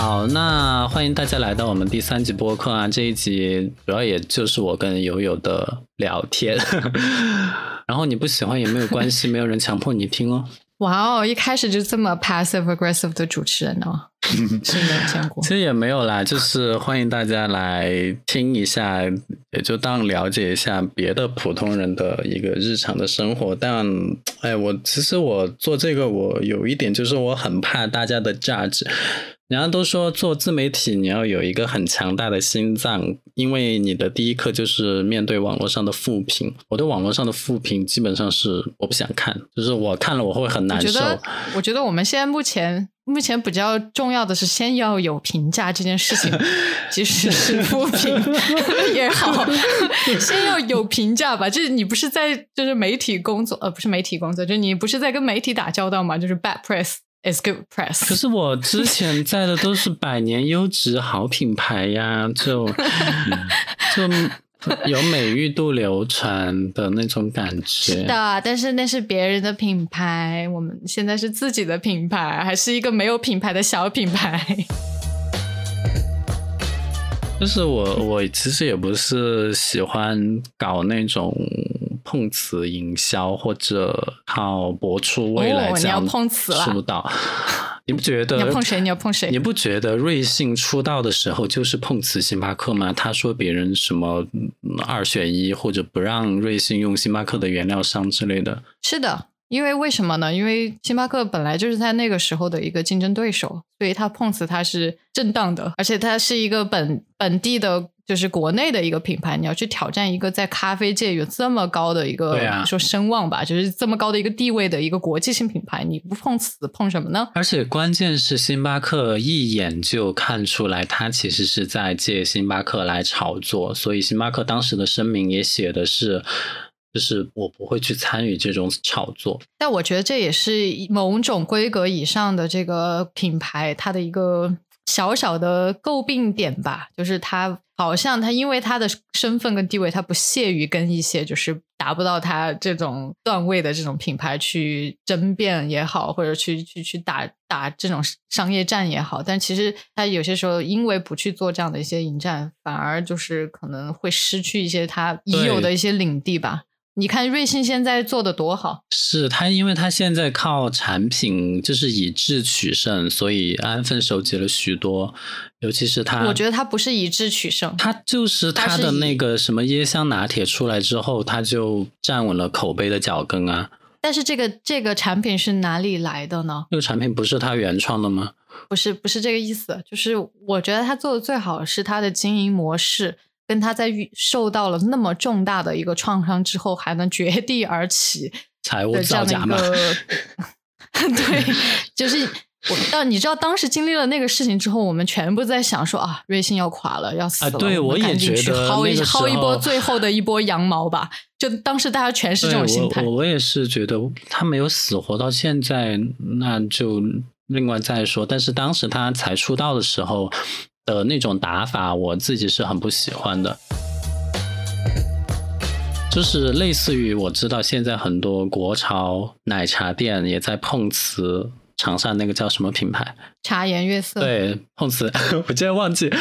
好，那欢迎大家来到我们第三集播客啊！这一集主要也就是我跟友友的聊天，然后你不喜欢也没有关系，没有人强迫你听哦。哇哦，一开始就这么 passive aggressive 的主持人哦，真没有见过。其实也没有啦，就是欢迎大家来听一下，也就当了解一下别的普通人的一个日常的生活。但哎，我其实我做这个，我有一点就是我很怕大家的价值。人家都说做自媒体你要有一个很强大的心脏，因为你的第一课就是面对网络上的负评。我对网络上的负评基本上是我不想看，就是我看了我会很难受。我觉得我们现在目前目前比较重要的是先要有评价这件事情，即使是负评 也好，先要有评价吧。就是你不是在就是媒体工作，呃，不是媒体工作，就你不是在跟媒体打交道嘛？就是 bad press。Is good press。可是我之前在的都是百年优质好品牌呀，就就有美誉度流传的那种感觉。是的，但是那是别人的品牌，我们现在是自己的品牌，还是一个没有品牌的小品牌。就是我，我其实也不是喜欢搞那种。碰瓷营销或者靠博出未来这样出道，你不觉得？你要碰谁？你要碰谁？你不觉得瑞幸出道的时候就是碰瓷星巴克吗？他说别人什么二选一，或者不让瑞幸用星巴克的原料商之类的。是的，因为为什么呢？因为星巴克本来就是在那个时候的一个竞争对手，所以他碰瓷他是正当的，而且他是一个本本地的。就是国内的一个品牌，你要去挑战一个在咖啡界有这么高的一个说声望吧，就是这么高的一个地位的一个国际性品牌，你不碰瓷碰什么呢？而且关键是星巴克一眼就看出来，他其实是在借星巴克来炒作，所以星巴克当时的声明也写的是，就是我不会去参与这种炒作。但我觉得这也是某种规格以上的这个品牌它的一个小小的诟病点吧，就是他。好像他因为他的身份跟地位，他不屑于跟一些就是达不到他这种段位的这种品牌去争辩也好，或者去去去打打这种商业战也好。但其实他有些时候因为不去做这样的一些迎战，反而就是可能会失去一些他已有的一些领地吧。你看瑞幸现在做的多好，是他，因为他现在靠产品就是以质取胜，所以安分守己了许多，尤其是他，我觉得他不是以质取胜，他就是他的那个什么椰香拿铁出来之后，他就站稳了口碑的脚跟啊。但是这个这个产品是哪里来的呢？这个产品不是他原创的吗？不是，不是这个意思，就是我觉得他做的最好是他的经营模式。跟他在遇受到了那么重大的一个创伤之后，还能绝地而起，财务造假吗？对，就是我。但你知道，当时经历了那个事情之后，我们全部在想说啊，瑞幸要垮了，要死了，对，我也觉得薅一薅一波最后的一波羊毛吧。就当时大家全是这种心态。我我也是觉得他没有死活到现在，那就另外再说。但是当时他才出道的时候。的那种打法，我自己是很不喜欢的，就是类似于我知道现在很多国潮奶茶店也在碰瓷长沙那个叫什么品牌？茶颜悦色。对，碰瓷，我竟然忘记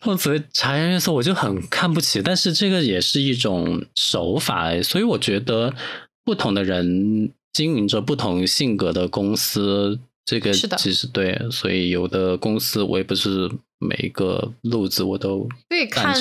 碰瓷茶颜悦色，我就很看不起。但是这个也是一种手法，所以我觉得不同的人经营着不同性格的公司。这个其实对，所以有的公司我也不是每一个路子我都对看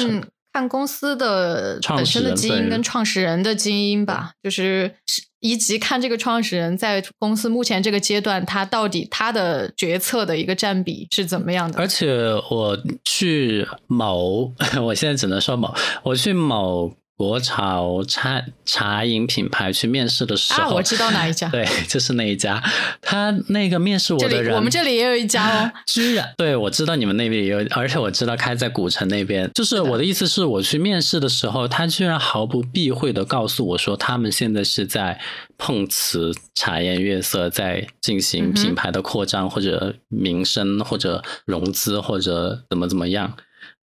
看公司的本身的基因跟创始人的基因吧，就是以及看这个创始人在公司目前这个阶段他到底他的决策的一个占比是怎么样的。而且我去某，我现在只能说某，我去某。国潮茶茶饮品牌去面试的时候，啊，我知道哪一家，对，就是那一家。他那个面试我的人，我们这里也有一家哦。居然，对我知道你们那边也有，而且我知道开在古城那边。就是我的意思是，我去面试的时候，他居然毫不避讳的告诉我说，他们现在是在碰瓷茶颜悦色，在进行品牌的扩张或者名声或者融资或者怎么怎么样。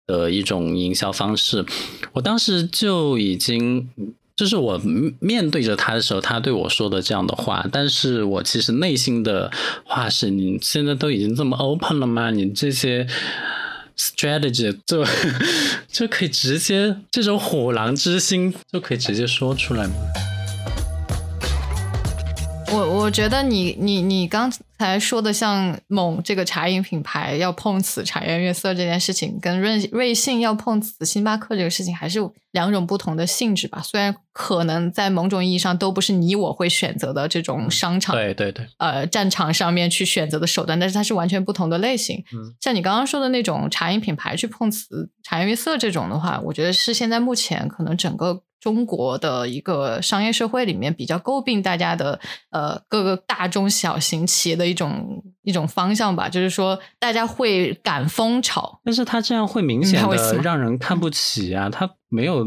的一种营销方式，我当时就已经就是我面对着他的时候，他对我说的这样的话，但是我其实内心的话是：你现在都已经这么 open 了吗？你这些 strategy 就 就可以直接这种虎狼之心就可以直接说出来吗？我我觉得你你你刚才说的像某这个茶饮品牌要碰瓷茶颜悦色这件事情，跟瑞瑞幸要碰瓷星巴克这个事情还是两种不同的性质吧。虽然可能在某种意义上都不是你我会选择的这种商场，对对对，呃，战场上面去选择的手段，但是它是完全不同的类型。嗯，像你刚刚说的那种茶饮品牌去碰瓷茶颜悦色这种的话，我觉得是现在目前可能整个。中国的一个商业社会里面比较诟病大家的呃各个大中小型企业的一种一种方向吧，就是说大家会赶风潮，但是他这样会明显的让人看不起啊，他没有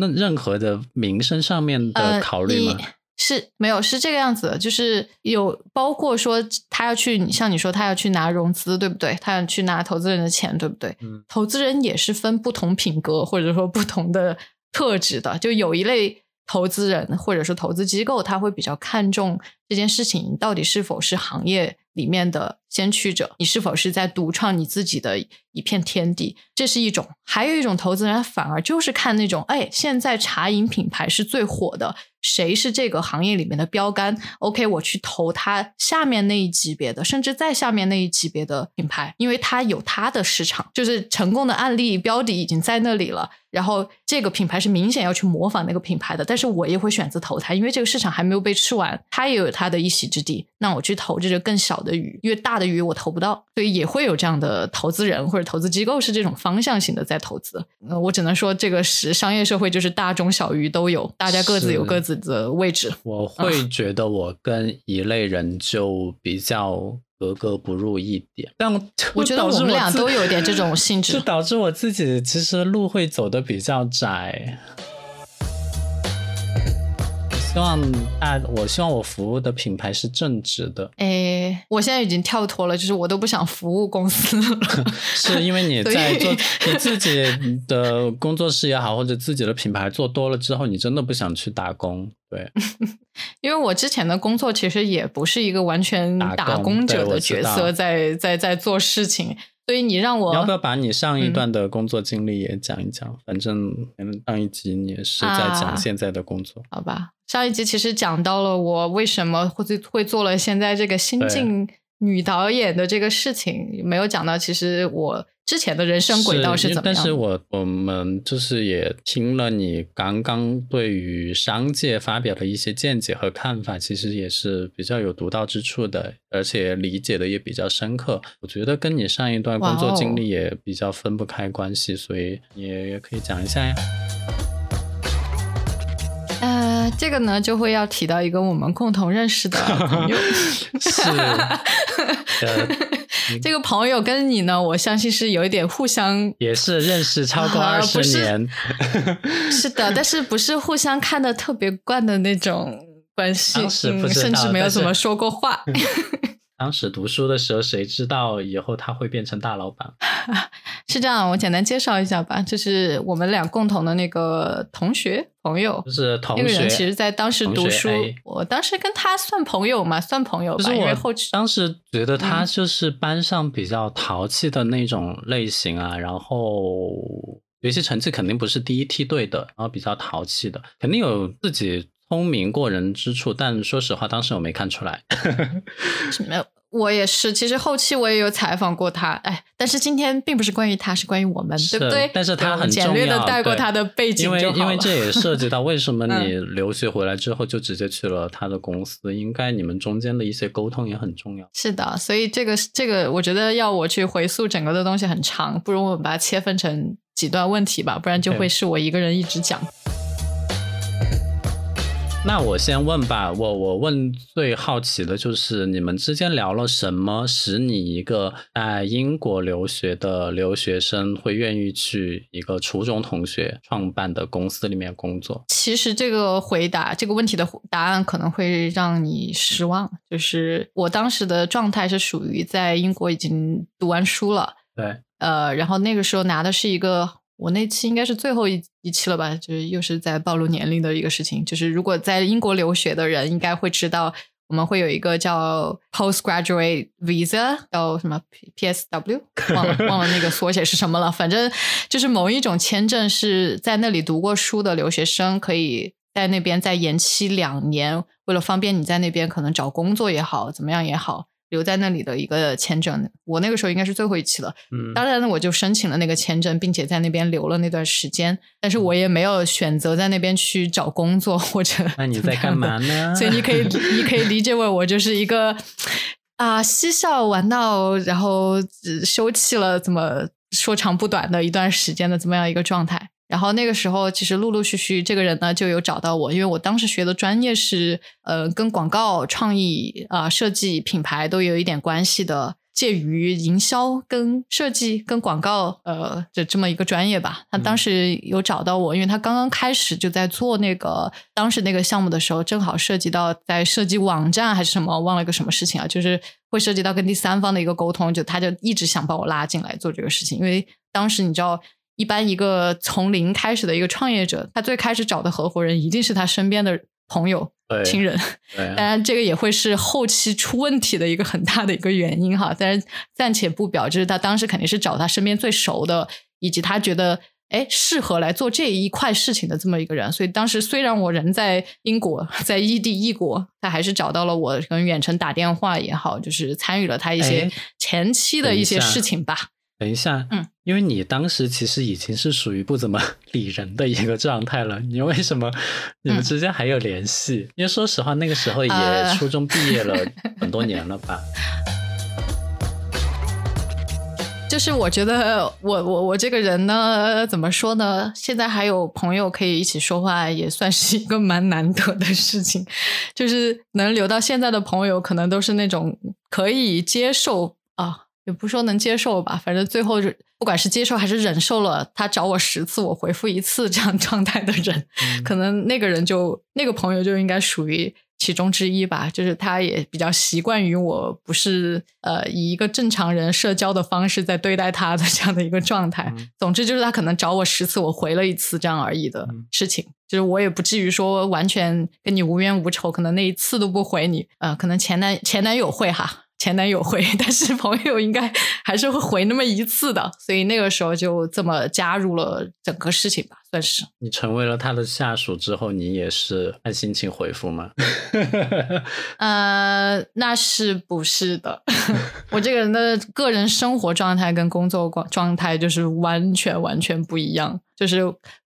那任何的名声上面的考虑吗？是没有，是这个样子的，就是有包括说他要去像你说他要去拿融资，对不对？他要去拿投资人的钱，对不对？嗯，投资人也是分不同品格或者说不同的。特质的，就有一类投资人或者说投资机构，他会比较看重这件事情到底是否是行业里面的先驱者，你是否是在独创你自己的一片天地，这是一种；还有一种投资人反而就是看那种，哎，现在茶饮品牌是最火的，谁是这个行业里面的标杆？OK，我去投他下面那一级别的，甚至在下面那一级别的品牌，因为他有他的市场，就是成功的案例标的已经在那里了。然后这个品牌是明显要去模仿那个品牌的，但是我也会选择投它，因为这个市场还没有被吃完，它也有它的一席之地。那我去投这个更小的鱼，因为大的鱼我投不到，所以也会有这样的投资人或者投资机构是这种方向型的在投资。呃，我只能说这个是商业社会，就是大中小鱼都有，大家各自有各自的位置。我会觉得我跟一类人就比较。格格不入一点，但我觉得我们俩都有点这种 性质，就导致我自己其实路会走的比较窄。希望大，我希望我服务的品牌是正直的。哎，我现在已经跳脱了，就是我都不想服务公司了。是因为你在做 你自己的工作室也好，或者自己的品牌做多了之后，你真的不想去打工。对，因为我之前的工作其实也不是一个完全打工者的角色，在在在做事情。所以你让我要不要把你上一段的工作经历也讲一讲？反正上一集你也是在讲现在的工作，好吧？上一集其实讲到了我为什么会会做了现在这个新晋女导演的这个事情，没有讲到其实我。之前的人生轨道是怎么样？但是我我们就是也听了你刚刚对于商界发表的一些见解和看法，其实也是比较有独到之处的，而且理解的也比较深刻。我觉得跟你上一段工作经历也比较分不开关系，所以你也可以讲一下呀。呃，这个呢就会要提到一个我们共同认识的朋友，是。这个朋友跟你呢，我相信是有一点互相，也是认识超过二十年，是的，但是不是互相看的特别惯的那种关系，甚至没有怎么说过话。当时读书的时候，谁知道以后他会变成大老板？是这样，我简单介绍一下吧。就是我们俩共同的那个同学朋友，就是同学。那个人其实，在当时读书，我当时跟他算朋友嘛，算朋友吧。因为后期当时觉得他就是班上比较淘气的那种类型啊，然后学习成绩肯定不是第一梯队的，然后比较淘气的，肯定有自己。聪明过人之处，但说实话，当时我没看出来。没有，我也是。其实后期我也有采访过他，哎，但是今天并不是关于他，是关于我们，对不对？但是他很简略的带过他的背景，因为因为这也涉及到为什么 你留学回来之后就直接去了他的公司，应该你们中间的一些沟通也很重要。是的，所以这个这个，我觉得要我去回溯整个的东西很长，不如我们把它切分成几段问题吧，不然就会是我一个人一直讲。那我先问吧，我我问最好奇的就是你们之间聊了什么，使你一个在英国留学的留学生会愿意去一个初中同学创办的公司里面工作？其实这个回答这个问题的答案可能会让你失望，就是我当时的状态是属于在英国已经读完书了，对，呃，然后那个时候拿的是一个。我那期应该是最后一一期了吧，就是又是在暴露年龄的一个事情。就是如果在英国留学的人，应该会知道我们会有一个叫 postgraduate visa，叫什么 PSW，忘了忘了那个缩写是什么了。反正就是某一种签证是在那里读过书的留学生可以在那边再延期两年，为了方便你在那边可能找工作也好，怎么样也好。留在那里的一个签证，我那个时候应该是最后一期了。嗯，当然呢，我就申请了那个签证，并且在那边留了那段时间。但是我也没有选择在那边去找工作或者。那你在干嘛呢？所以你可以，你可以理解为我就是一个啊嬉笑玩闹，然后休憩了这么说长不短的一段时间的这么样一个状态。然后那个时候，其实陆陆续续这个人呢就有找到我，因为我当时学的专业是呃跟广告创意啊设计品牌都有一点关系的，介于营销跟设计跟广告呃的这么一个专业吧。他当时有找到我，因为他刚刚开始就在做那个当时那个项目的时候，正好涉及到在设计网站还是什么，忘了个什么事情啊，就是会涉及到跟第三方的一个沟通，就他就一直想把我拉进来做这个事情，因为当时你知道。一般一个从零开始的一个创业者，他最开始找的合伙人一定是他身边的朋友、亲人。当然，这个也会是后期出问题的一个很大的一个原因哈。但是暂且不表，就是他当时肯定是找他身边最熟的，以及他觉得哎适合来做这一块事情的这么一个人。所以当时虽然我人在英国，在异地异国，他还是找到了我，跟远程打电话也好，就是参与了他一些前期的一些事情吧。等一下，嗯，因为你当时其实已经是属于不怎么理人的一个状态了，你为什么你们之间还有联系？因为说实话，那个时候也初中毕业了 很多年了吧？就是我觉得我我我这个人呢，怎么说呢？现在还有朋友可以一起说话，也算是一个蛮难得的事情。就是能留到现在的朋友，可能都是那种可以接受啊。也不说能接受吧，反正最后不管是接受还是忍受了，他找我十次，我回复一次这样 状态的人，可能那个人就那个朋友就应该属于其中之一吧。就是他也比较习惯于我不是呃以一个正常人社交的方式在对待他的 这样的一个状态。总之就是他可能找我十次，我回了一次这样而已的事情。就是我也不至于说完全跟你无冤无仇，可能那一次都不回你。呃，可能前男前男友会哈。前男友回，但是朋友应该还是会回那么一次的，所以那个时候就这么加入了整个事情吧，算是。你成为了他的下属之后，你也是按心情回复吗？呃，那是不是的？我这个人的个人生活状态跟工作状状态就是完全完全不一样，就是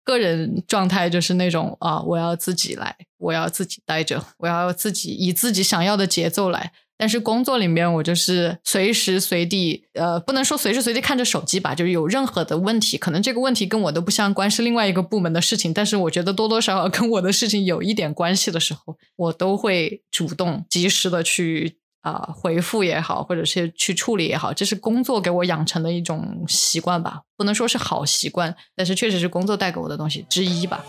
个人状态就是那种啊，我要自己来，我要自己待着，我要自己以自己想要的节奏来。但是工作里面，我就是随时随地，呃，不能说随时随地看着手机吧，就是有任何的问题，可能这个问题跟我都不相关，是另外一个部门的事情，但是我觉得多多少少跟我的事情有一点关系的时候，我都会主动及时的去啊回复也好，或者是去处理也好，这是工作给我养成的一种习惯吧，不能说是好习惯，但是确实是工作带给我的东西之一吧。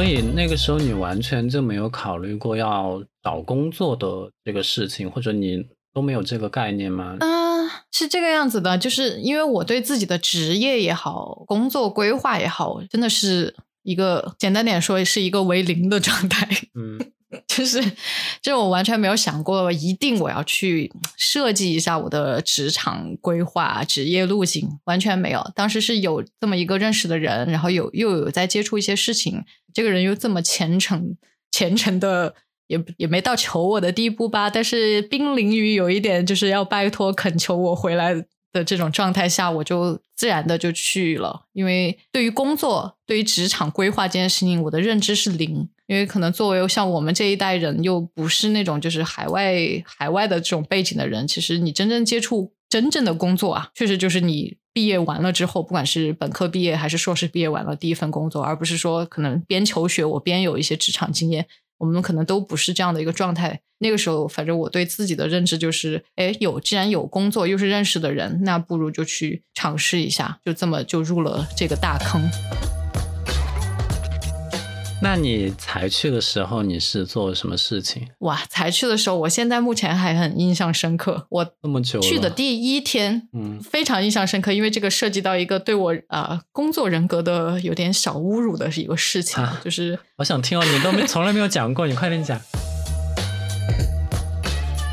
所以那个时候你完全就没有考虑过要找工作的这个事情，或者你都没有这个概念吗？嗯，是这个样子的，就是因为我对自己的职业也好，工作规划也好，真的是一个简单点说，是一个为零的状态。嗯。就是，就我完全没有想过，一定我要去设计一下我的职场规划、职业路径，完全没有。当时是有这么一个认识的人，然后有又有在接触一些事情，这个人又这么虔诚，虔诚的也也没到求我的地步吧，但是濒临于有一点就是要拜托恳求我回来。的这种状态下，我就自然的就去了。因为对于工作、对于职场规划这件事情，我的认知是零。因为可能作为像我们这一代人，又不是那种就是海外海外的这种背景的人，其实你真正接触真正的工作啊，确实就是你毕业完了之后，不管是本科毕业还是硕士毕业完了第一份工作，而不是说可能边求学我边有一些职场经验。我们可能都不是这样的一个状态。那个时候，反正我对自己的认知就是：哎，有既然有工作，又是认识的人，那不如就去尝试一下。就这么就入了这个大坑。那你才去的时候，你是做什么事情？哇，才去的时候，我现在目前还很印象深刻。我那么久去的第一天，嗯，非常印象深刻，因为这个涉及到一个对我啊工作人格的有点小侮辱的一个事情，啊就是我想听哦，你都没从来没有讲过，你快点讲。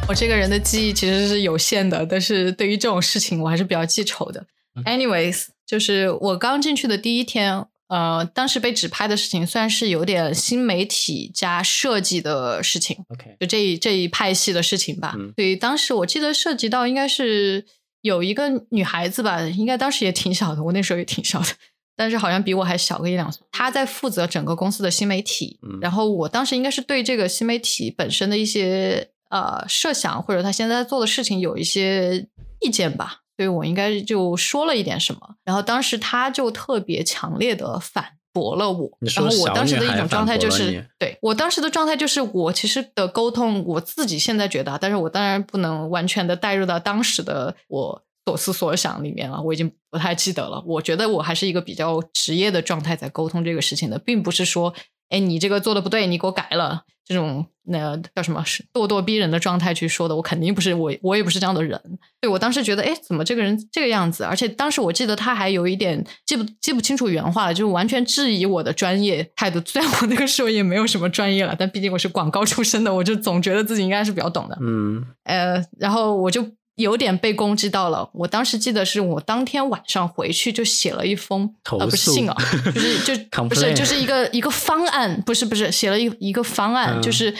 我这个人的记忆其实是有限的，但是对于这种事情我还是比较记仇的。Anyways，就是我刚进去的第一天，呃，当时被指派的事情算是有点新媒体加设计的事情，OK，就这一这一派系的事情吧。嗯所以当时我记得涉及到应该是有一个女孩子吧，应该当时也挺小的，我那时候也挺小的。但是好像比我还小个一两岁，她在负责整个公司的新媒体，嗯然后我当时应该是对这个新媒体本身的一些呃设想或者她现在在做的事情有一些意见吧，所以我应该就说了一点什么，然后当时他就特别强烈的反驳了我然后我当时的一种状态就是，对我当时的状态就是我其实的沟通，我自己现在觉得啊，但是我当然不能完全的带入到当时的我所思所想里面了，我已经不太记得了。我觉得我还是一个比较职业的状态在沟通这个事情的，并不是说，哎，你这个做的不对，你给我改了这种那叫什么是咄咄逼人的状态去说的。我肯定不是我，我也不是这样的人。对我当时觉得，哎，怎么这个人这个样子？而且当时我记得他还有一点记不记不清楚原话了，就是完全质疑我的专业态度。虽然我那个时候也没有什么专业了，但毕竟我是广告出身的，我就总觉得自己应该是比较懂的。嗯呃，然后我就有点被攻击到了。我当时记得是我当天晚上回去就写了一封啊呃不是信啊，就是就不是就是一个一个方案，不是不是写了一一个方案，嗯就是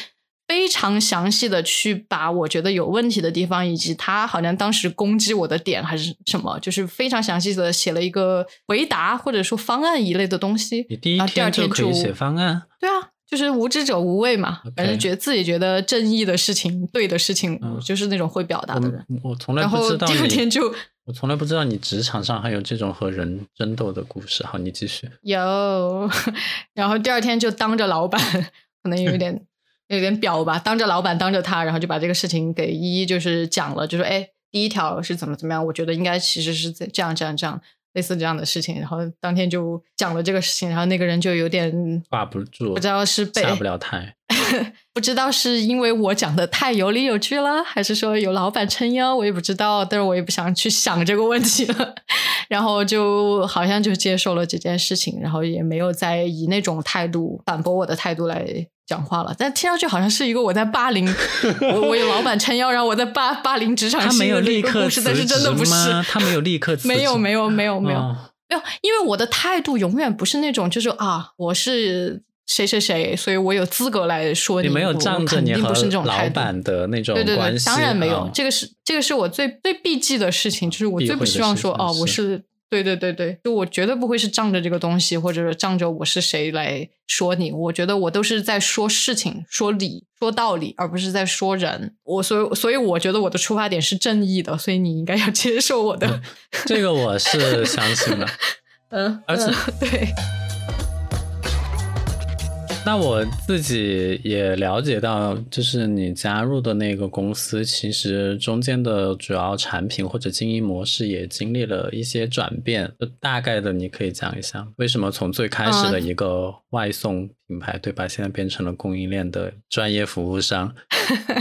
非常详细的去把我觉得有问题的地方，以及他好像当时攻击我的点还是什么，就是非常详细的写了一个回答或者说方案一类的东西。你第一天就可以写方案，对啊，就是无知者无畏嘛反正觉得自己觉得正义的事情、对的事情，就是那种会表达的人。我从来然后不知道第二天，就我从来不知道你职场上还有这种和人争斗的故事。好，你继续。有，然后第二天就当着老板，可能有一点 有点表吧，当着老板当着他，然后就把这个事情给一一就是讲了，就说哎，第一条是怎么怎么样，我觉得应该其实是这这样这样这样。类似这样的事情，然后当天就讲了这个事情，然后那个人就有点挂不住，不知道是被下不了台。不知道是因为我讲的太有理有据了，还是说有老板撑腰，我也不知道。但是我也不想去想这个问题了，然后就好像就接受了这件事情，然后也没有再以那种态度反驳我的态度来讲话了。但听上去好像是一个我在霸凌我，我有老板撑腰，然后我在霸霸凌职场他没有立刻辞个故事，但是真的不是，他没有立刻 辞职，没有没有没有没有。哦没有，因为我的态度永远不是那种，就是啊，我是谁谁谁，所以我有资格来说你没有我仗着你不是那种老。板的那种对对对，当然没有，啊这个是这个是我最最避忌的事情，就是我最不希望说哦，我是对对对对，就我绝对不会是仗着这个东西，或者是仗着我是谁来说你。我觉得我都是在说事情、说理、说道理，而不是在说人。我所以所以我觉得我的出发点是正义的，所以你应该要接受我的。这个我是相信的。嗯，而且嗯对。那我自己也了解到，就是你加入的那个公司，其实中间的主要产品或者经营模式也经历了一些转变。就大概的，你可以讲一下，为什么从最开始的嗯一个外送品牌，对吧，现在变成了供应链的专业服务商？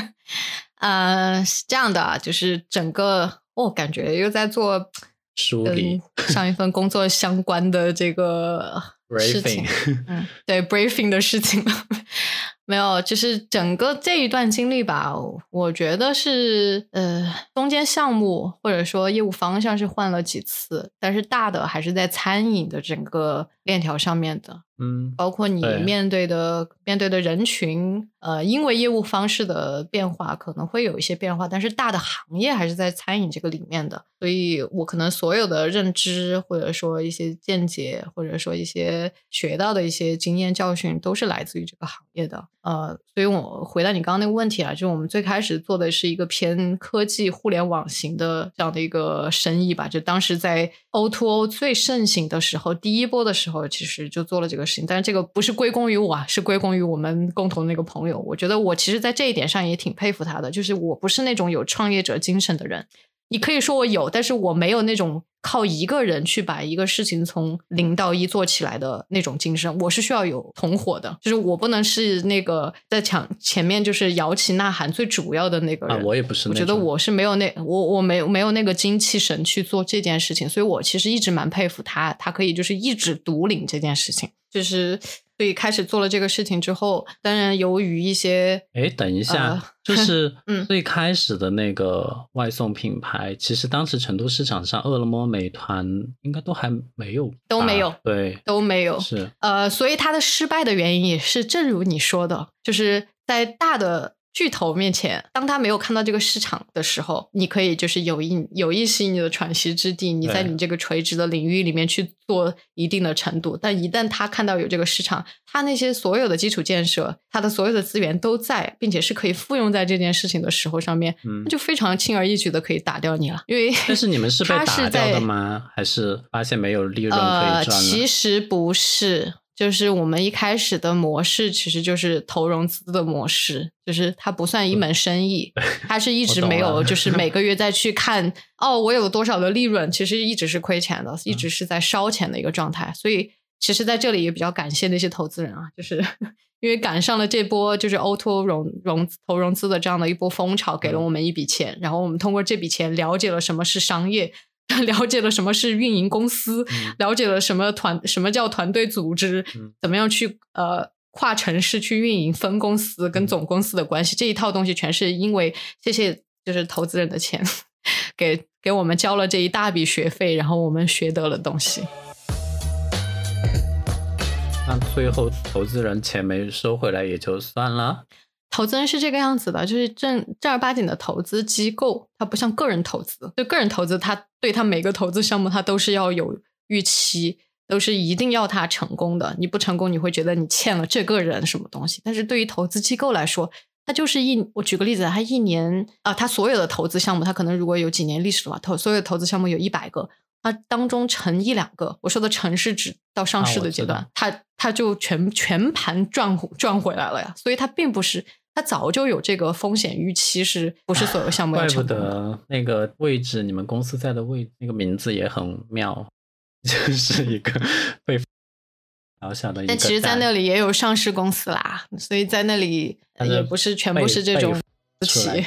呃，是这样的啊，就是整个我、感觉又在做跟梳理上一份工作相关的这个 事情嗯，对 briefing 的事情了。没有，就是整个这一段经历吧，我觉得是呃，中间项目或者说业务方向是换了几次，但是大的还是在餐饮的整个链条上面的。嗯包括你面对的面对的人群，呃，因为业务方式的变化可能会有一些变化，但是大的行业还是在餐饮这个里面的，所以我可能所有的认知或者说一些见解，或者说一些学到的一些经验教训，都是来自于这个行业的。呃，所以我回答你刚刚那个问题啊，就我们最开始做的是一个偏科技互联网型的这样的一个生意吧，就当时在 O to O 最盛行的时候，第一波的时候，其实就做了这个事情，但是这个不是归功于我啊，是归功于我们共同的那个朋友。我觉得我其实，在这一点上也挺佩服他的，就是我不是那种有创业者精神的人。你可以说我有，但是我没有那种靠一个人去把一个事情从零到一做起来的那种精神，我是需要有同伙的，就是我不能是那个在抢前面就是摇旗呐喊最主要的那个人。啊，我也不是我。觉得我是没有那我我没有没有那个精气神去做这件事情，所以我其实一直蛮佩服他，他可以就是一直独领这件事情，就是所以开始做了这个事情之后，当然由于一些哎，等一下，呃就 是嗯最开始的那个外送品牌，其实当时成都市场上，饿了么、美团应该都还没有，都没有对，都没有，是。呃，所以它的失败的原因也是正如你说的，就是在大的巨头面前，当他没有看到这个市场的时候，你可以就是有意有意识你的喘息之地，你在你这个垂直的领域里面去做一定的程度。但一旦他看到有这个市场，他那些所有的基础建设，他的所有的资源都在，并且是可以复用在这件事情的时候上面，嗯那就非常轻而易举的可以打掉你了，因为 但是你们是被打掉的在吗？还是发现没有利润可呃，以赚呃？其实不是，就是我们一开始的模式其实就是投融资的模式，就是它不算一门生意，它是 一直没有，就是每个月再去看 哦，我有多少的利润，其实一直是亏钱的，一直是在烧钱的一个状态。所以，其实在这里也比较感谢那些投资人啊，就是 因为赶上了这波就是 O to 融融投融资的这样的一波风潮，给了我们一笔钱，然后我们通过这笔钱了解了什么是商业。了解了什么是运营公司，嗯了解了什么团什么叫团队组织，嗯怎么样去呃跨城市去运营分公司跟嗯总公司的关系，这一套东西全是因为谢谢就是投资人的钱 给给我们交了这一大笔学费，然后我们学得了东西。那最后投资人钱没收回来也就算了。投资人是这个样子的，就是正正儿八经的投资机构，它不像个人投资。就个人投资，它对他每个投资项目，它都是要有预期，都是一定要他成功的。你不成功，你会觉得你欠了这个人什么东西。但是对于投资机构来说，它就是一，我举个例子，它一年啊，它所有的投资项目，它可能如果有几年历史的话，投所有的投资项目有一百个，它当中成一两个，我说的成是指到上市的阶段，道它它就全全盘赚回赚回来了呀。所以它并不是，它早就有这个风险预期，是不是所有项目要怪不成功的？得那个位置，你们公司在的位那个名字也很妙，就是一个被小小的一个。但其实，在那里也有上市公司啦，所以在那里也不是全部被是这种私企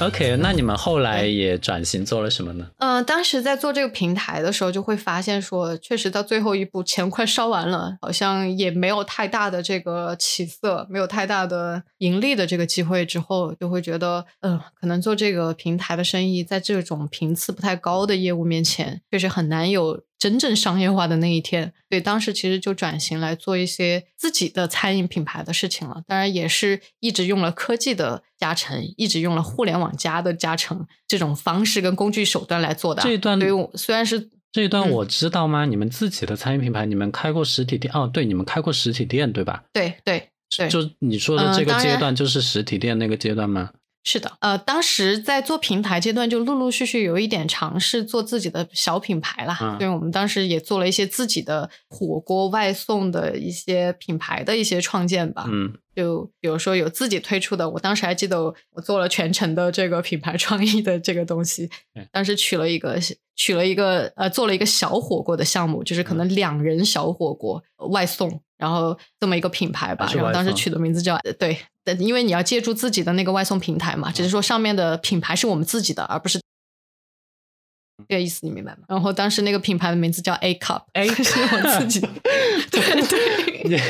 OK，那你们后来也转型做了什么呢？嗯、当时在做这个平台的时候，就会发现说，确实到最后一步，钱快烧完了，好像也没有太大的这个起色，没有太大的盈利的这个机会。之后就会觉得，嗯、可能做这个平台的生意，在这种频次不太高的业务面前，确实很难有真正商业化的那一天。所以当时其实就转型来做一些自己的餐饮品牌的事情了。当然也是一直用了科技的加成，一直用了互联网加的加成这种方式跟工具手段来做的啊。这一段所以我虽然是这一段嗯我知道吗？你们自己的餐饮品牌，你们开过实体店？哦，对，你们开过实体店，对吧？对对对就你说的嗯这个阶段，就是实体店那个阶段吗？是的，呃，当时在做平台阶段，就陆陆续续有一点尝试做自己的小品牌啦。嗯所以我们当时也做了一些自己的火锅外送的一些品牌的一些创建吧。嗯，就比如说有自己推出的，我当时还记得我做了全程的这个品牌创意的这个东西对，当时取了一个取了一个呃做了一个小火锅的项目，就是可能两人小火锅外送，然后这么一个品牌吧然后当时取的名字叫呃对，但因为你要借助自己的那个外送平台嘛，只是说上面的品牌是我们自己的，而不是。这个意思你明白吗？然后当时那个品牌的名字叫 A Cup，A 是我自己，对 对，也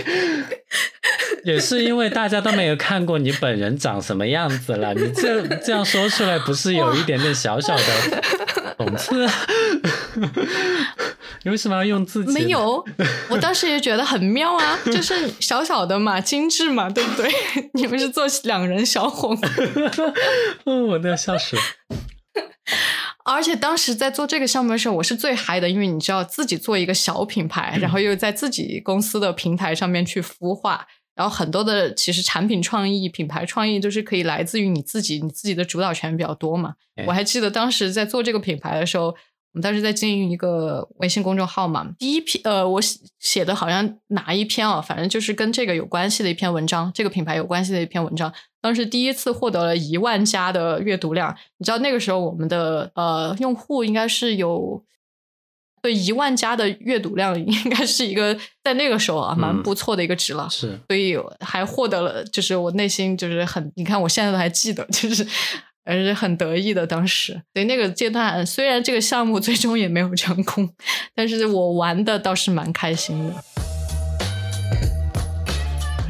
也是因为大家都没有看过你本人长什么样子了，你这这样说出来，不是有一点点小小的讽刺？你为什么要用自己？没，有，我当时也觉得很妙啊，就是小小的嘛，精致嘛，对不对？你们是做两人小火锅，哦，我都要笑死了。而且当时在做这个项目的时候，我是最嗨的，因为你知道自己做一个小品牌，然后又在自己公司的平台上面去孵化，然后很多的其实产品创意、品牌创意都是可以来自于你自己，你自己的主导权比较多嘛。哎我还记得当时在做这个品牌的时候，我们当时在经营一个微信公众号嘛，第一篇呃，我写的好像哪一篇啊，反正就是跟这个有关系的一篇文章，这个品牌有关系的一篇文章。当时第一次获得了一万加的阅读量，你知道那个时候我们的呃用户应该是有对一万加的阅读量，应该是一个在那个时候啊蛮不错的一个值了。是，所以还获得了，就是我内心就是很，你看我现在都还记得，就是。还是很得意的，当时，所以那个阶段，虽然这个项目 最终也没有成功，但是我玩的倒是蛮开心的。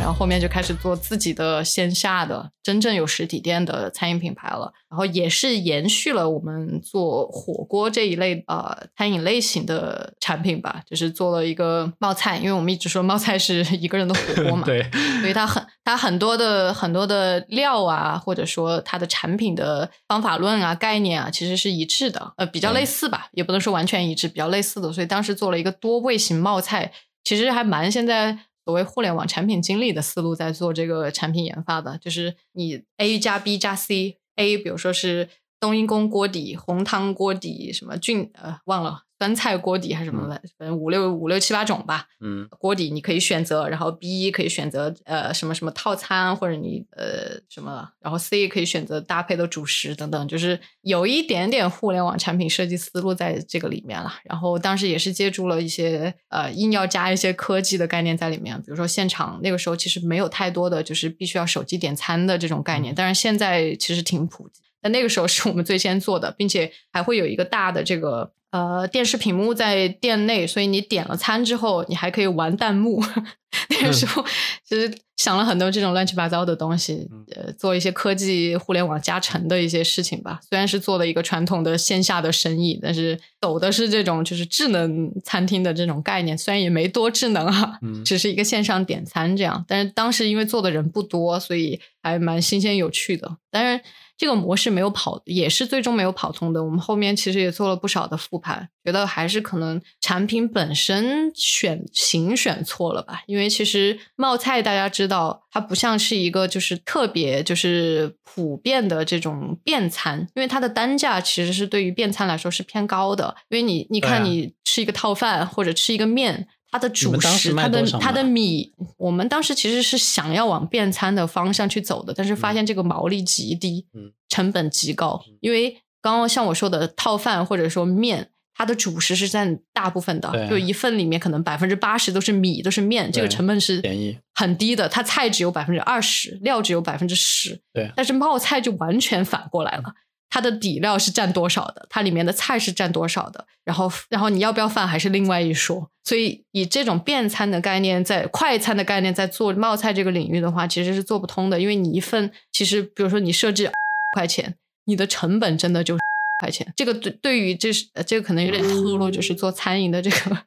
然后后面就开始做自己的线下的真正有实体店的餐饮品牌了，然后也是延续了我们做火锅这一类呃餐饮类型的产品吧，就是做了一个冒菜，因为我们一直说冒菜是一个人的火锅嘛，对，所以它很它很多的很多的料啊，或者说它的产品的方法论啊概念啊，其实是一致的，呃，比较类似吧，也不能说完全一致，比较类似的，所以当时做了一个多味型冒菜，其实还蛮现在。所谓互联网产品经理的思路，在做这个产品研发的，就是你 A 加 B 加 C，A 比如说是冬阴功锅底、红汤锅底，什么菌呃忘了。酸菜锅底还是什么的，反正五六五六七八种吧。嗯，锅底你可以选择，然后 B 可以选择呃什么什么套餐，或者你呃什么，然后 C 可以选择搭配的主食等等，就是有一点点互联网产品设计思路在这个里面了。然后当时也是借助了一些呃硬要加一些科技的概念在里面，比如说现场那个时候其实没有太多的就是必须要手机点餐的这种概念，但是现在其实挺普及。但那个时候是我们最先做的，并且还会有一个大的这个。呃，电视屏幕在店内，所以你点了餐之后，你还可以玩弹幕。那个时候其实想了很多这种乱七八糟的东西，呃，做一些科技互联网加成的一些事情吧。虽然是做了一个传统的线下的生意，但是走的是这种就是智能餐厅的这种概念，虽然也没多智能啊，只是一个线上点餐这样。但是当时因为做的人不多，所以还蛮新鲜有趣的。当然。这个模式没有跑，也是最终没有跑通的。我们后面其实也做了不少的复盘，觉得还是可能产品本身选型选错了吧。因为其实冒菜大家知道，它不像是一个就是特别就是普遍的这种便餐，因为它的单价其实是对于便餐来说是偏高的。因为你你看你吃一个套饭或者吃一个面。它的主食，它的它的米，我们当时其实是想要往便餐的方向去走的，但是发现这个毛利极低，嗯成本极高。因为刚刚像我说的套饭或者说面，它的主食是占大部分的，就一份里面可能百分之八十都是米都是面，这个成本是便宜很低的。它菜只有百分之二十，料只有百分之十，对。但是冒菜就完全反过来了。它的底料是占多少的？它里面的菜是占多少的？然后，然后你要不要饭还是另外一说。所以，以这种便餐的概念，在快餐的概念，在做冒菜这个领域的话，其实是做不通的。因为你一份，其实比如说你设置块钱，你的成本真的就块钱。这个对对于这是这个可能有点透露，就是做餐饮的这个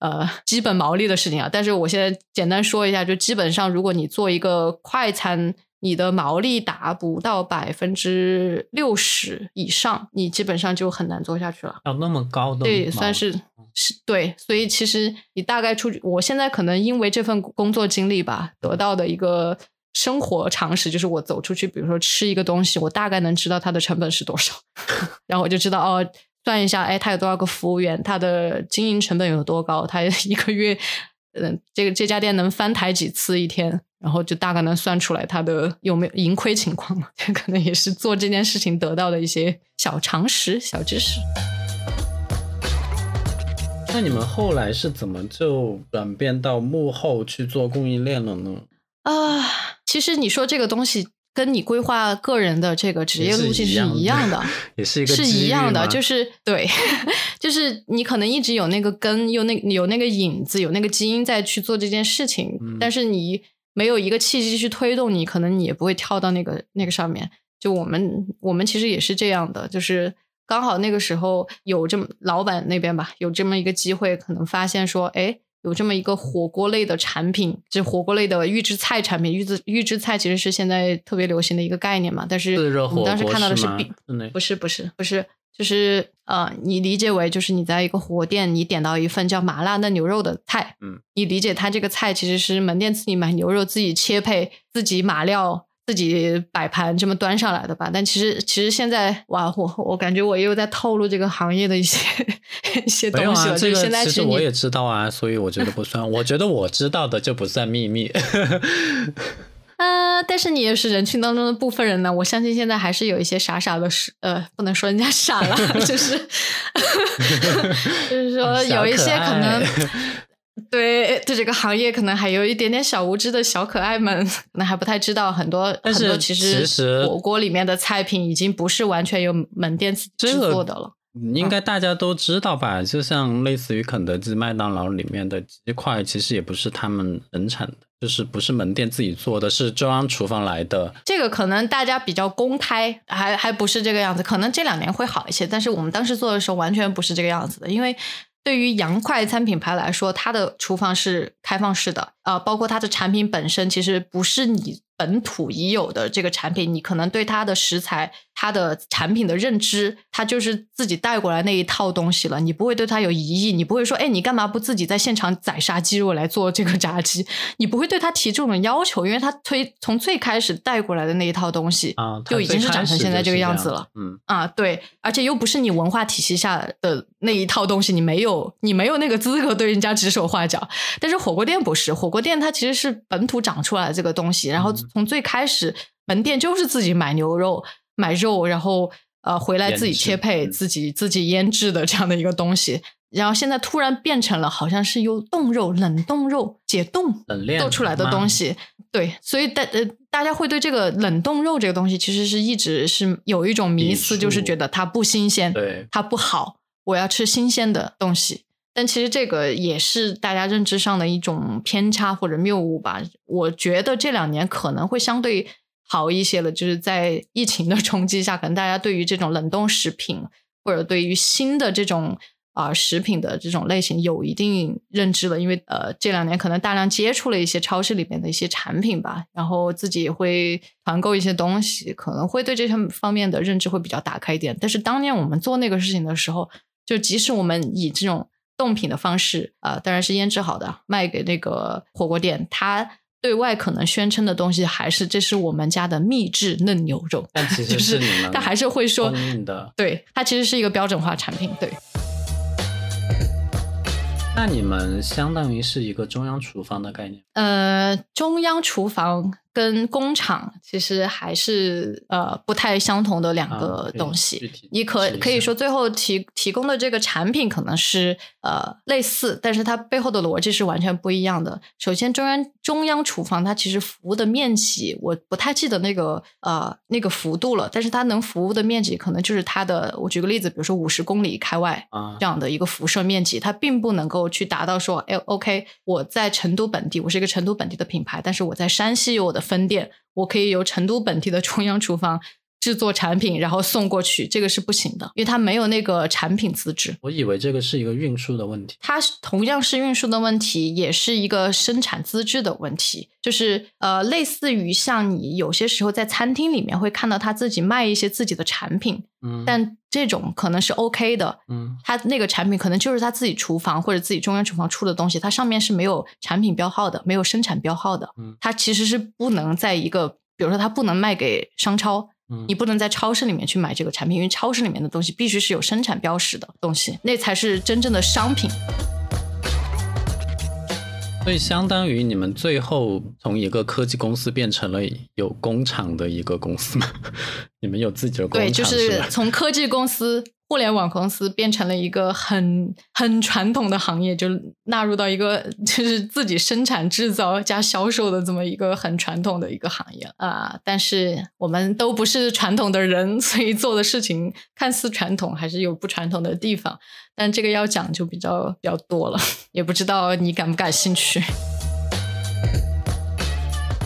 呃基本毛利的事情啊。但是我现在简单说一下，就基本上如果你做一个快餐。你的毛利达不到百分之六十以上，你基本上就很难做下去了。要那么高的，对，算是是，对。所以其实你大概出去，我现在可能因为这份工作经历吧，得到的一个生活常识就是，我走出去，比如说吃一个东西，我大概能知道它的成本是多少，然后我就知道哦，算一下，哎，他有多少个服务员，他的经营成本有多高，他一个月，嗯，这个这家店能翻台几次一天。然后就大概能算出来它的有没有盈亏情况了，这 可能也是做这件事情得到的一些小常识、小知识。那你们后来是怎么就转变到幕后去做供应链了呢？啊，其实你说这个东西跟你规划个人的这个职业路径是一样的，也是一个是一样的，就是对，就是你可能一直有那个根，有那有那个影子，有那个基因在去做这件事情，但是你。没有一个契机去推动你，可能你也不会跳到那个那个上面。就我们我们其实也是这样的，就是刚好那个时候有这么老板那边吧，有这么一个机会，可能发现说，哎，有这么一个火锅类的产品，就火锅类的预制菜产品。预制预制菜其实是现在特别流行的一个概念嘛，但是我们当时看到的是，不是不是不是。就是呃，你理解为就是你在一个火锅店，你点到一份叫麻辣嫩牛肉的菜，嗯，你理解它这个菜其实是门店自己买牛肉，自己切配，自己码料，自己摆盘这么端上来的吧。但其实其实现在哇，我我感觉我又在透露这个行业的一些一些东西了。这个现在其实我也知道啊，所以我觉得不算。我觉得我知道的就不算秘密。呃，但是你也是人群当中的部分人呢。我相信现在还是有一些傻傻的，是呃，不能说人家傻了，就是 就是说有一些可能 对对这个行业可能还有一点点小无知的小可爱们，可能还不太知道很多很多其实火锅里面的菜品已经不是完全由门店制作的了。应该大家都知道吧？就像类似于肯德基、麦当劳里面的鸡块，其实也不是他们生产的。就是不是门店自己做的，是中央厨房来的。这个可能大家比较公开，还还不是这个样子。可能这两年会好一些，但是我们当时做的时候完全不是这个样子的。因为对于洋快餐品牌来说，它的厨房是开放式的，呃，包括它的产品本身其实不是你本土已有的这个产品，你可能对它的食材。他的产品的认知，他就是自己带过来那一套东西了。你不会对他有疑义，你不会说，哎，你干嘛不自己在现场宰杀鸡肉来做这个炸鸡？你不会对他提这种要求，因为他推从最开始带过来的那一套东西啊，就已经是长成现在这个样子了。嗯啊，对，而且又不是你文化体系下的那一套东西，你没有，你没有那个资格对人家指手画脚。但是火锅店不是，火锅店它其实是本土长出来的这个东西，然后从最开始门店就是自己买牛肉。买肉，然后呃回来自己切配，自己自己腌制的这样的一个东西，然后现在突然变成了好像是用冻肉、冷冻肉解冻做出来的东西。对，所以大呃大家会对这个冷冻肉这个东西，其实是一直是有一种迷思，就是觉得它不新鲜，对，它不好，我要吃新鲜的东西。但其实这个也是大家认知上的一种偏差或者谬误吧。我觉得这两年可能会相对。好一些了，就是在疫情的冲击下，可能大家对于这种冷冻食品或者对于新的这种啊食品的这种类型有一定认知了，因为呃这两年可能大量接触了一些超市里面的一些产品吧，然后自己也会团购一些东西，可能会对这些方面的认知会比较打开一点。但是当年我们做那个事情的时候，就即使我们以这种冻品的方式啊，当然是腌制好的卖给那个火锅店，它。对外可能宣称的东西还是这是我们家的秘制嫩牛肉，但其实 是他还是会说，的，对，它其实是一个标准化产品，对。那你们相当于是一个中央厨房的概念？呃，中央厨房。跟工厂其实还是呃不太相同的两个东西。你可可以说最后提提供的这个产品可能是呃类似，但是它背后的逻辑是完全不一样的。首先，中央中央厨房它其实服务的面积我不太记得那个呃那个幅度了，但是它能服务的面积可能就是它的。我举个例子，比如说五十公里开外这样的一个辐射面积，它并不能够去达到说，哎，OK，我在成都本地，我是一个成都本地的品牌，但是我在山西有我的。分店，我可以由成都本地的中央厨房制作产品，然后送过去，这个是不行的，因为它没有那个产品资质。我以为这个是一个运输的问题，它同样是运输的问题，也是一个生产资质的问题。就是呃，类似于像你有些时候在餐厅里面会看到他自己卖一些自己的产品，嗯，但这种可能是 OK 的，嗯，他那个产品可能就是他自己厨房或者自己中央厨房出的东西，它上面是没有产品标号的，没有生产标号的，嗯，它其实是不能在一个，比如说它不能卖给商超，嗯，你不能在超市里面去买这个产品，因为超市里面的东西必须是有生产标识的东西，那才是真正的商品。所以，相当于你们最后从一个科技公司变成了有工厂的一个公司吗？你们有自己的工厂？对，就是从科技公司。互联网公司变成了一个很很传统的行业，就纳入到一个就是自己生产制造加销售的这么一个很传统的一个行业啊。但是我们都不是传统的人，所以做的事情看似传统，还是有不传统的地方。但这个要讲就比较比较多了，也不知道你感不感兴趣。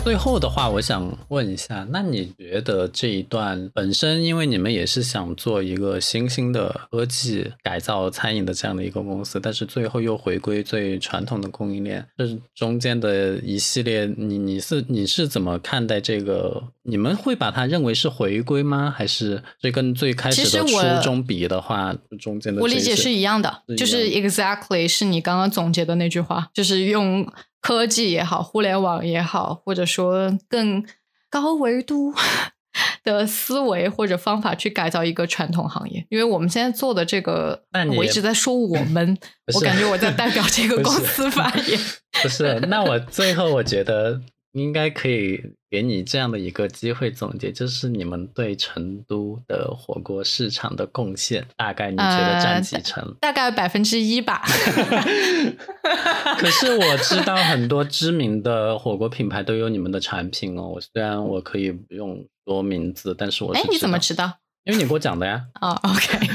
最后的话，我想问一下，那你觉得这一段本身，因为你们也是想做一个新兴的科技改造餐饮的这样的一个公司，但是最后又回归最传统的供应链，这中间的一系列，你你是你是怎么看待这个？你们会把它认为是回归吗？还是这跟最开始的初衷比的话，中间的我理解是一样的，就是 exactly 是你刚刚总结的那句话，就是用。科技也好，互联网也好，或者说更高维度 的思维或者方法去改造一个传统行业。因为我们现在做的这个，我一直在说我们，我感觉我在代表这个 公司发言。不是，那我最后我觉得。应该可以给你这样的一个机会总结，就是你们对成都的火锅市场的贡献，大概你觉得占几成？大概百分之一吧。可是我知道很多知名的火锅品牌都有你们的产品哦。我虽然我可以不用说名字，但是我哎，你怎么知道？因为你给我讲的呀。啊，OK，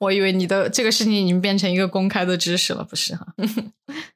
我以为你的这个事情已经变成一个公开的知识了，不是哈？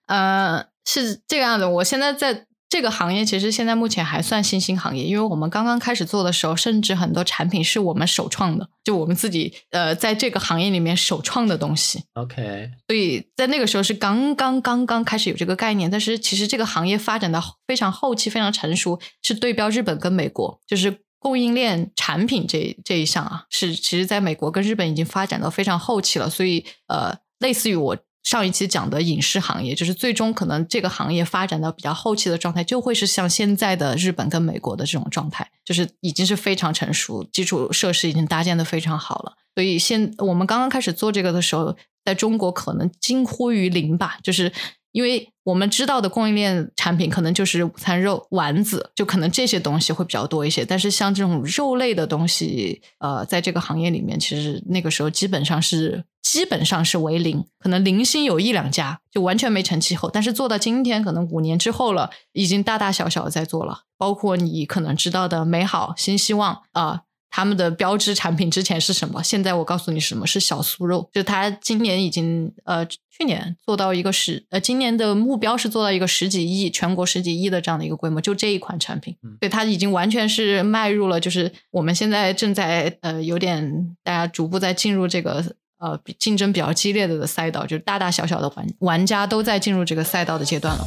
呃，是这个样子。我现在在。这个行业其实现在目前还算新兴行业，因为我们刚刚开始做的时候，甚至很多产品是我们首创的，就我们自己呃在这个行业里面首创的东西。OK，所以在那个时候是刚刚刚刚开始有这个概念，但是其实这个行业发展到非常后期、非常成熟，是对标日本跟美国，就是供应链产品这这一项啊，是其实在美国跟日本已经发展到非常后期了，所以呃，类似于我。上一期讲的影视行业，就是最终可能这个行业发展到比较后期的状态，就会是像现在的日本跟美国的这种状态，就是已经是非常成熟，基础设施已经搭建的非常好了。所以现我们刚刚开始做这个的时候，在中国可能近乎于零吧，就是。因为我们知道的供应链产品可能就是午餐肉、丸子，就可能这些东西会比较多一些。但是像这种肉类的东西，呃，在这个行业里面，其实那个时候基本上是基本上是为零，可能零星有一两家就完全没成气候。但是做到今天，可能五年之后了，已经大大小小在做了，包括你可能知道的美好、新希望啊。他们的标志产品之前是什么？现在我告诉你，什么是小酥肉？就他今年已经呃，去年做到一个十呃，今年的目标是做到一个十几亿全国十几亿的这样的一个规模，就这一款产品，对，它已经完全是迈入了，就是我们现在正在呃，有点大家逐步在进入这个呃竞争比较激烈的的赛道，就是大大小小的玩玩家都在进入这个赛道的阶段了。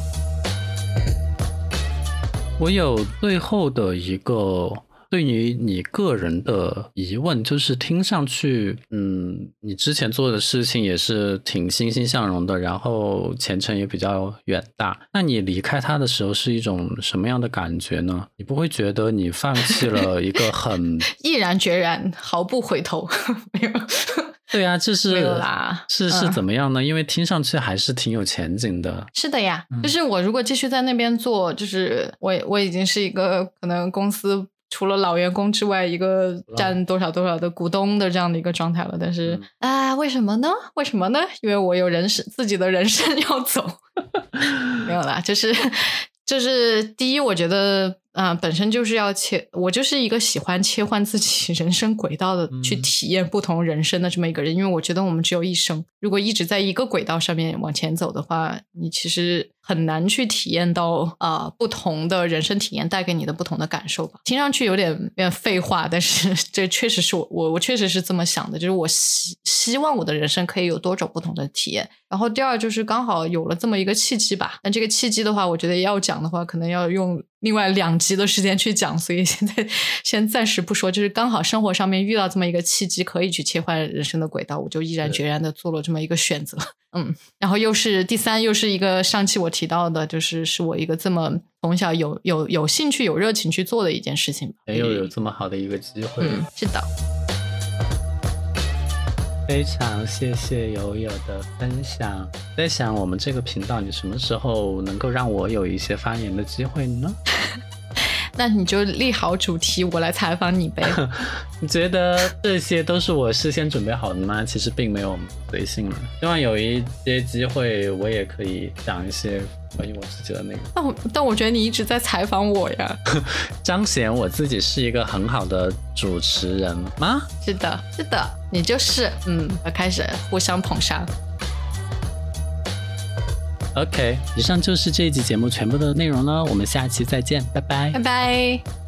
我有最后的一个。对于你个人的疑问，就是听上去，嗯，你之前做的事情也是挺欣欣向荣的，然后前程也比较远大。那你离开他的时候是一种什么样的感觉呢？你不会觉得你放弃了一个很 毅然决然、毫不回头？没有。对啊，这是啦，是是怎么样呢？因为听上去还是挺有前景的。是的呀，就是我如果继续在那边做，就是我我已经是一个可能公司。除了老员工之外，一个占多少多少的股东的这样的一个状态了。但是啊，为什么呢？为什么呢？因为我有人生自己的人生要走，没有啦，就是就是第一，我觉得。啊，本身就是要切，我就是一个喜欢切换自己人生轨道的，去体验不同人生的这么一个人。因为我觉得我们只有一生，如果一直在一个轨道上面往前走的话，你其实很难去体验到啊不同的人生体验带给你的不同的感受吧。听上去有点有点废话，但是 这确实是我我我确实是这么想的，就是我希希望我的人生可以有多种不同的体验。然后第二就是刚好有了这么一个契机吧。那这个契机的话，我觉得要讲的话，可能要用。另外两集的时间去讲，所以现在先暂时不说。就是刚好生活上面遇到这么一个契机，可以去切换人生的轨道，我就毅然决然的做了这么一个选择。嗯，然后又是第三，又是一个上期我提到的，就是是我一个这么从小有有有兴趣、有热情去做的一件事情。没有有这么好的一个机会，嗯，是的。非常谢谢友友的分享。在想我们这个频道，你什么时候能够让我有一些发言的机会呢？那你就立好主题，我来采访你呗。你觉得这些都是我事先准备好的吗？其实并没有随性了。希望有一些机会，我也可以讲一些关于我自己的那个。但我但我觉得你一直在采访我呀，彰显我自己是一个很好的主持人吗？是的，是的，你就是。嗯，开始互相捧杀。OK，以上就是这一集节目全部的内容了，我们下期再见，拜拜，拜拜。